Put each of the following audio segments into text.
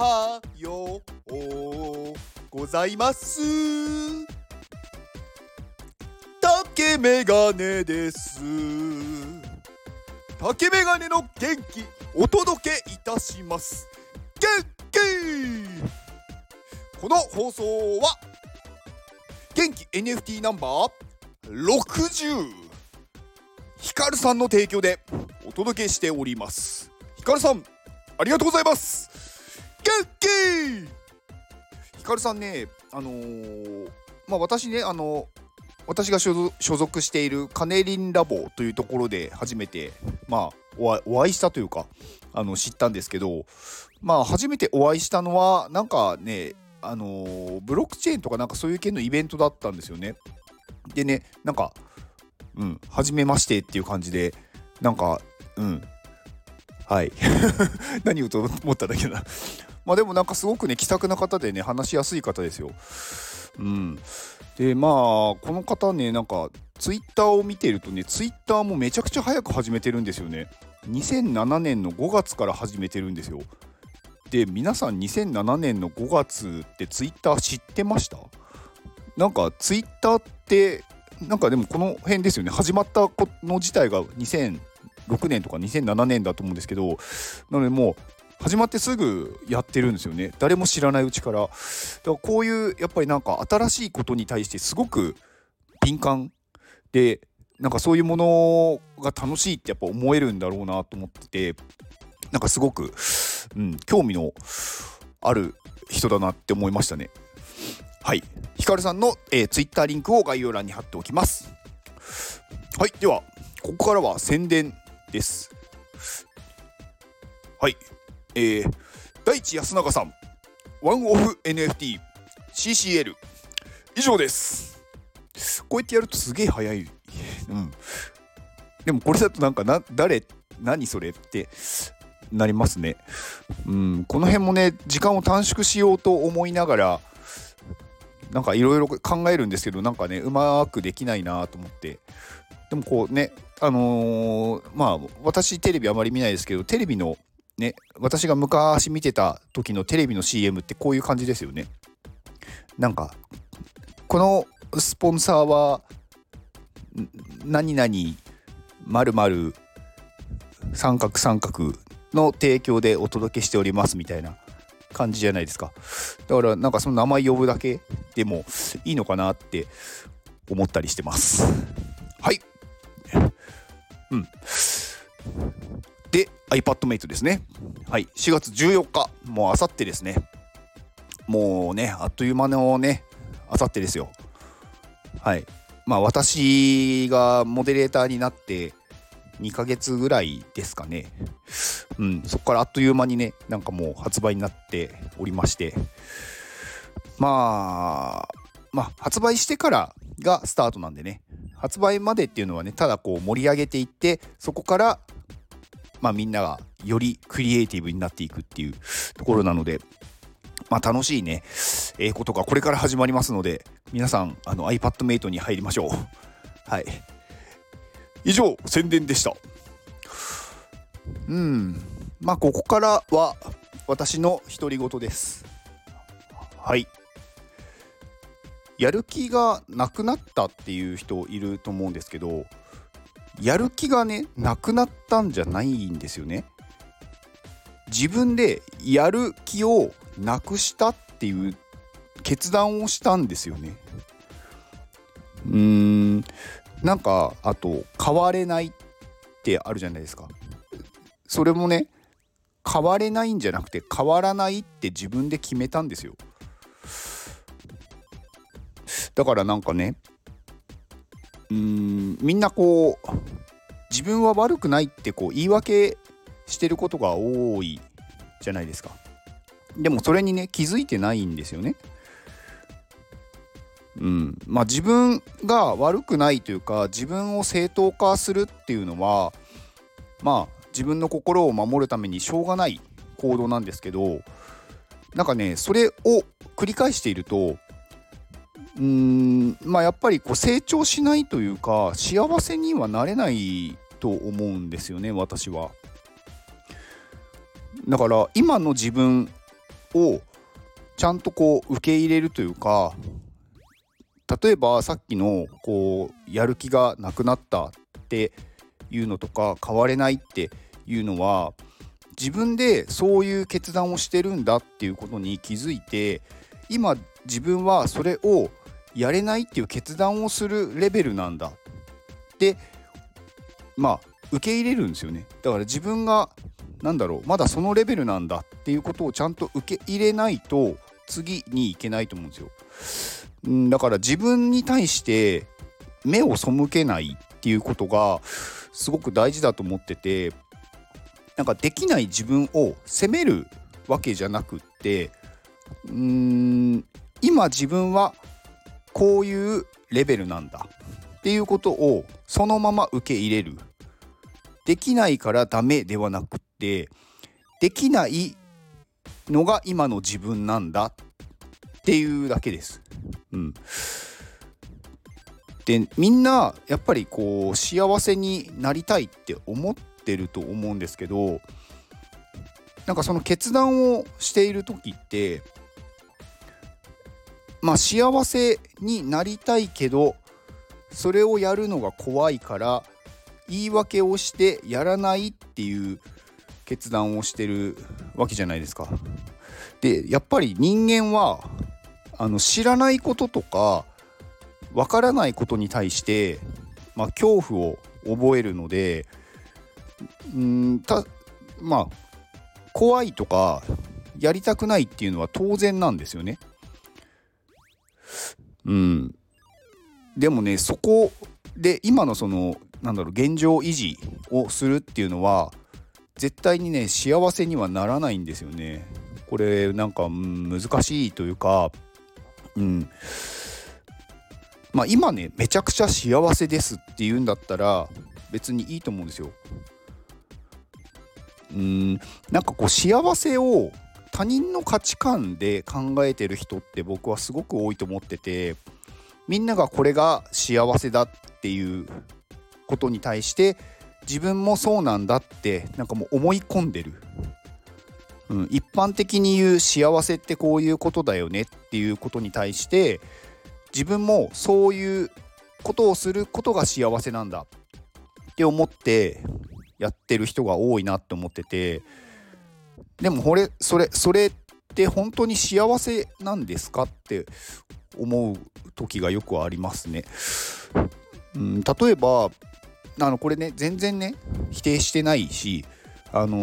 はようございます。竹メガネです。竹メガネの元気お届けいたします。元気。この放送は元気 NFT ナンバー60ヒカルさんの提供でお届けしております。ヒカルさんありがとうございます。元気ヒカルさんねあのー、まあ私ねあの私が所属しているカネリンラボというところで初めてまあお会いしたというかあの知ったんですけどまあ初めてお会いしたのはなんかねあのー、ブロックチェーンとかなんかそういう系のイベントだったんですよね。でねなんかうん初めましてっていう感じでなんかうん。はい。何をと思っただけだ。まあでもなんかすごくね気さくな方でね話しやすい方ですよ。うんでまあこの方ねなんかツイッターを見てるとねツイッターもめちゃくちゃ早く始めてるんですよね。2007年の5月から始めてるんですよ。で皆さん2007年の5月ってツイッター知ってました？なんかツイッターってなんかでもこの辺ですよね始まったの自体が2006年とか2007年だと思うんですけどなのでもう始まってすぐやってるんですよね誰も知らないうちからだからこういうやっぱりなんか新しいことに対してすごく敏感でなんかそういうものが楽しいってやっぱ思えるんだろうなと思っててなんかすごく、うん、興味のある人だなって思いましたね。はい。ヒカルさんの、えー、ツイッターリンクを概要欄に貼っておきます。はい。では、ここからは宣伝です。はい。えー、大地安永さん、ワンオフ NFT、CCL、以上です。こうやってやるとすげえ早い。うん。でもこれだとなんかな、誰、何それってなりますね。うん、この辺もね、時間を短縮しようと思いながら、なんかいろいろ考えるんですけど、なんかね、うまくできないなと思って。でもこうね、あのー、まあ、私テレビあまり見ないですけど、テレビのね、私が昔見てた時のテレビの CM ってこういう感じですよね。なんか、このスポンサーは、何々、まるまる三角三角の提供でお届けしておりますみたいな感じじゃないですか。だからなんかその名前呼ぶだけでもいいのかなって思ったりしてます。はい。うん。iPadMate ですね。はい。4月14日。もうあさってですね。もうねあっという間のねあさってですよ。はい。まあ私がモデレーターになって2ヶ月ぐらいですかね。うん、そこからあっという間にね、なんかもう発売になっておりまして、まあ、まあ、発売してからがスタートなんでね、発売までっていうのはね、ただこう盛り上げていって、そこから、まあみんながよりクリエイティブになっていくっていうところなので、まあ楽しいね、ええー、ことがこれから始まりますので、皆さん、あの iPadMate に入りましょう。はい。以上宣伝でしたうんまあここからは私の独り言ですはいやる気がなくなったっていう人いると思うんですけどやる気がねなくなったんじゃないんですよね。自分でやる気をなくしたっていう決断をしたんですよね。うーん。なんかあと変われないってあるじゃないですか。それもね変われないんじゃなくて変わらないって自分で決めたんですよ。だからなんかねうんみんなこう自分は悪くないってこう言い訳してることが多いじゃないですか。でもそれにね気づいてないんですよね。うん。まあ、自分が悪くないというか自分を正当化するっていうのはまあ自分の心を守るためにしょうがない行動なんですけどなんかねそれを繰り返しているとうーんまあやっぱりこう成長しないというか幸せにはなれないと思うんですよね私は。だから今の自分をちゃんとこう受け入れるというか例えばさっきのこうやる気がなくなったっていうのとか変われないっていうのは自分でそういう決断をしてるんだっていうことに気づいて今自分はそれをやれないっていう決断をするレベルなんだでまあ受け入れるんですよねだから自分が何だろうまだそのレベルなんだっていうことをちゃんと受け入れないと次に行けないと思うんですよ。んだから自分に対して目を背けないっていうことがすごく大事だと思っててなんかできない自分を責めるわけじゃなくってうーん今自分はこういうレベルなんだっていうことをそのまま受け入れるできないからダメではなくってできないのが今の自分なんだっていうだけです。うん、でみんなやっぱりこう幸せになりたいって思ってると思うんですけどなんかその決断をしている時ってまあ幸せになりたいけどそれをやるのが怖いから言い訳をしてやらないっていう決断をしてるわけじゃないですか。でやっぱり人間はあの知らないこととかわからないことに対して、まあ、恐怖を覚えるのでんたまあ怖いとかやりたくないっていうのは当然なんですよね。うん、でもねそこで今のそのなんだろう現状維持をするっていうのは絶対にね幸せにはならないんですよね。これなんか、難しいというか、うん、まあ今ねめちゃくちゃ幸せですって言うんだったら別にいいと思うんですよ。うんなんかこう幸せを他人の価値観で考えてる人って僕はすごく多いと思っててみんながこれが幸せだっていうことに対して自分もそうなんだってなんかもう思い込んでる、うん、一般的に言う幸せってこういうことだよねっていうことに対して自分もそういうことをすることが幸せなんだって思ってやってる人が多いなって思っててでもこれそれそれって本当に幸せなんですかって思う時がよくありますね。うん、例えばあのこれね全然ね否定してないしあの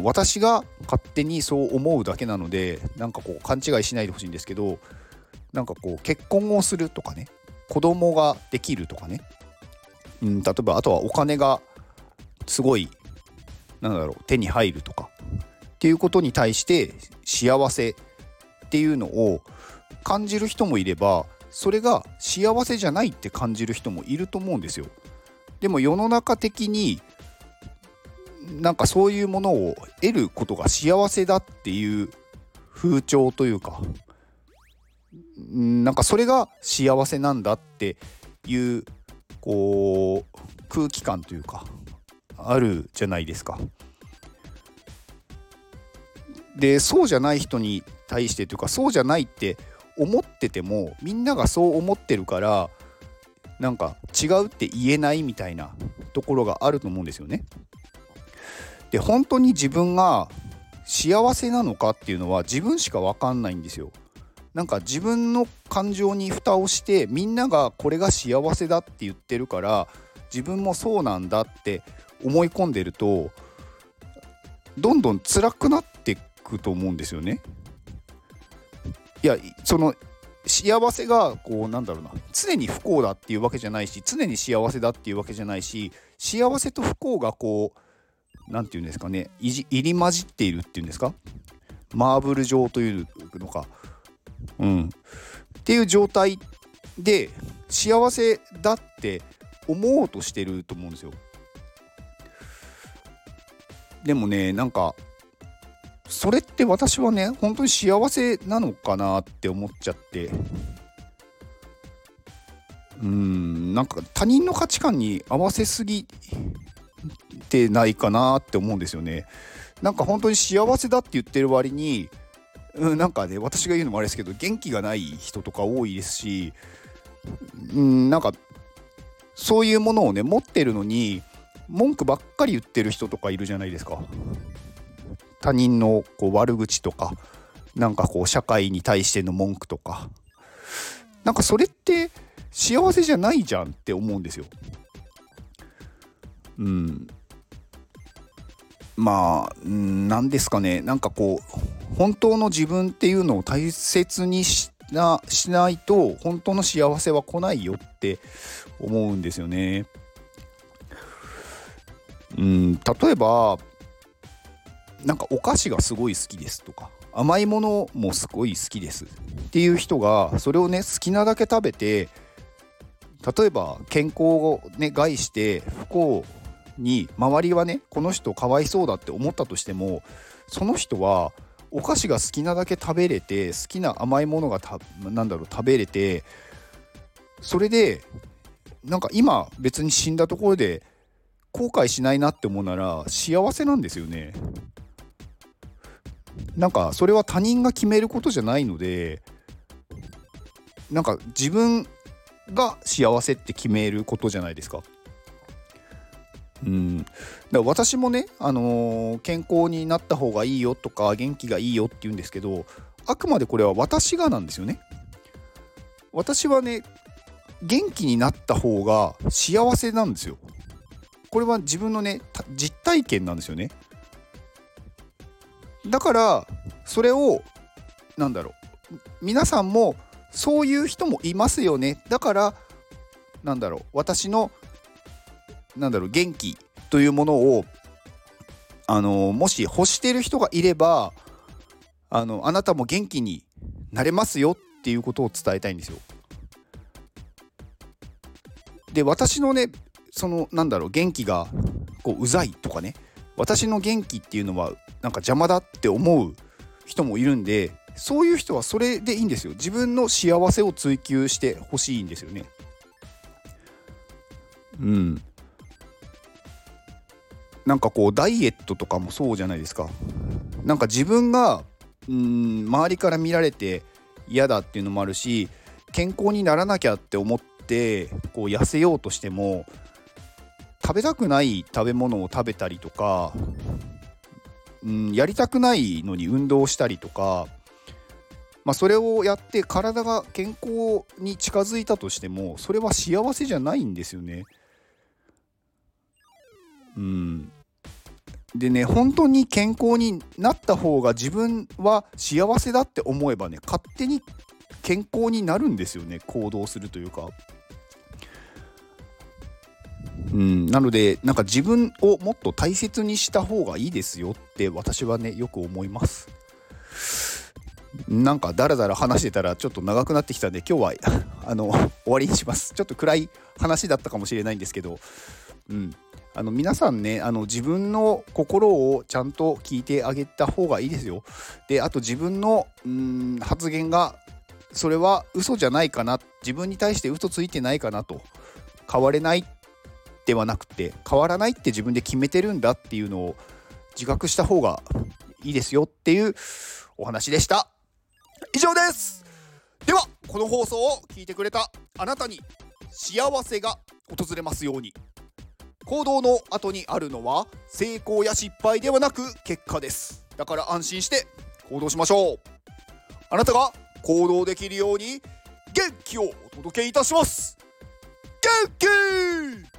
ー、私が勝手にそう思うだけなのでなんかこう勘違いしないでほしいんですけどなんかこう結婚をするとかね子供ができるとかね、うん、例えばあとはお金がすごいなんだろう手に入るとかっていうことに対して幸せっていうのを感じる人もいればそれが幸せじゃないって感じる人もいると思うんですよ。でも世の中的になんかそういうものを得ることが幸せだっていう風潮というかなんかそれが幸せなんだっていうこう空気感というかあるじゃないですか。でそうじゃない人に対してというかそうじゃないって思っててもみんながそう思ってるからなんか違うって言えないみたいなところがあると思うんですよね。で本当に自分が幸せなのかっていうのは自分しか分かんないんですよ。なんか自分の感情に蓋をしてみんながこれが幸せだって言ってるから自分もそうなんだって思い込んでるとどんどん辛くなっていくと思うんですよね。いやその幸せがこうなんだろうな。常に不幸だっていうわけじゃないし常に幸せだっていうわけじゃないし幸せと不幸がこう何て言うんですかね。入り混じっているっていうんですか。マーブル状というのか。うん。っていう状態で幸せだって思おうとしてると思うんですよ。でもねなんかそれって私はね本当に幸せなのかなって思っちゃってうんなんか他人の価値観に合わせすぎてないかなって思うんですよねなんか本当に幸せだって言ってる割にうん、なんかね私が言うのもあれですけど元気がない人とか多いですし、うん、なんかそういうものをね持ってるのに文句ばっかり言ってる人とかいるじゃないですか。他人のこう悪口とかなんかこう社会に対しての文句とかなんかそれって幸せじゃないじゃんって思うんですよ。うん。まあ何ですかねなんかこう本当の自分っていうのを大切にしなしないと本当の幸せは来ないよって思うんですよね。うん、例えばなんかお菓子がすごい好きですとか甘いものもすごい好きですっていう人がそれをね好きなだけ食べて例えば健康をね害して不幸に周りはねこの人かわいそうだって思ったとしてもその人はお菓子が好きなだけ食べれて好きな甘いものがたなんだろう食べれてそれでなんか今別に死んだところで後悔しないなって思うなら幸せなんですよね。なんかそれは他人が決めることじゃないのでなんか自分が幸せって決めることじゃないですか。うん、だから私もね、あのー、健康になった方がいいよとか元気がいいよって言うんですけどあくまでこれは私がなんですよね。私はね元気になった方が幸せなんですよ。これは自分のね実体験なんですよね。だからそれをなんだろう皆さんもそういう人もいますよねだからなんだろう私のなんだろう元気というものをあのもし欲してる人がいればあのあなたも元気になれますよっていうことを伝えたいんですよ。で私のねそのなんだろう元気がこううざいとかね私の元気っていうのはなんか邪魔だって思う人もいるんでそういう人はそれでいいんですよ。自分の幸せを追求してほしいんですよね。うん。なんかこうダイエットとかもそうじゃないですか。なんか自分がうん周りから見られて嫌だっていうのもあるし健康にならなきゃって思ってこう痩せようとしても食べたくない食べ物を食べたりとか、うん、やりたくないのに運動したりとか、まあ、それをやって体が健康に近づいたとしてもそれは幸せじゃないんですよね。うん、でね本当に健康になった方が自分は幸せだって思えばね勝手に健康になるんですよね行動するというか。うん、なのでなんか自分をもっと大切にした方がいいですよって私はねよく思います。なんかだらだら話してたらちょっと長くなってきたんで今日はあの終わりにします。ちょっと暗い話だったかもしれないんですけど、うん、あの皆さんねあの自分の心をちゃんと聞いてあげた方がいいですよ。であと自分のうん発言がそれは嘘じゃないかな。自分に対して嘘ついてないかなと。変われないではなくて変わらないって自分で決めてるんだっていうのを自覚した方がいいですよっていうお話でした。以上です。ではこの放送を聞いてくれたあなたに幸せが訪れますように。行動の後にあるのは成功や失敗ではなく結果です。だから安心して行動しましょう。あなたが行動できるように元気をお届けいたします。元気!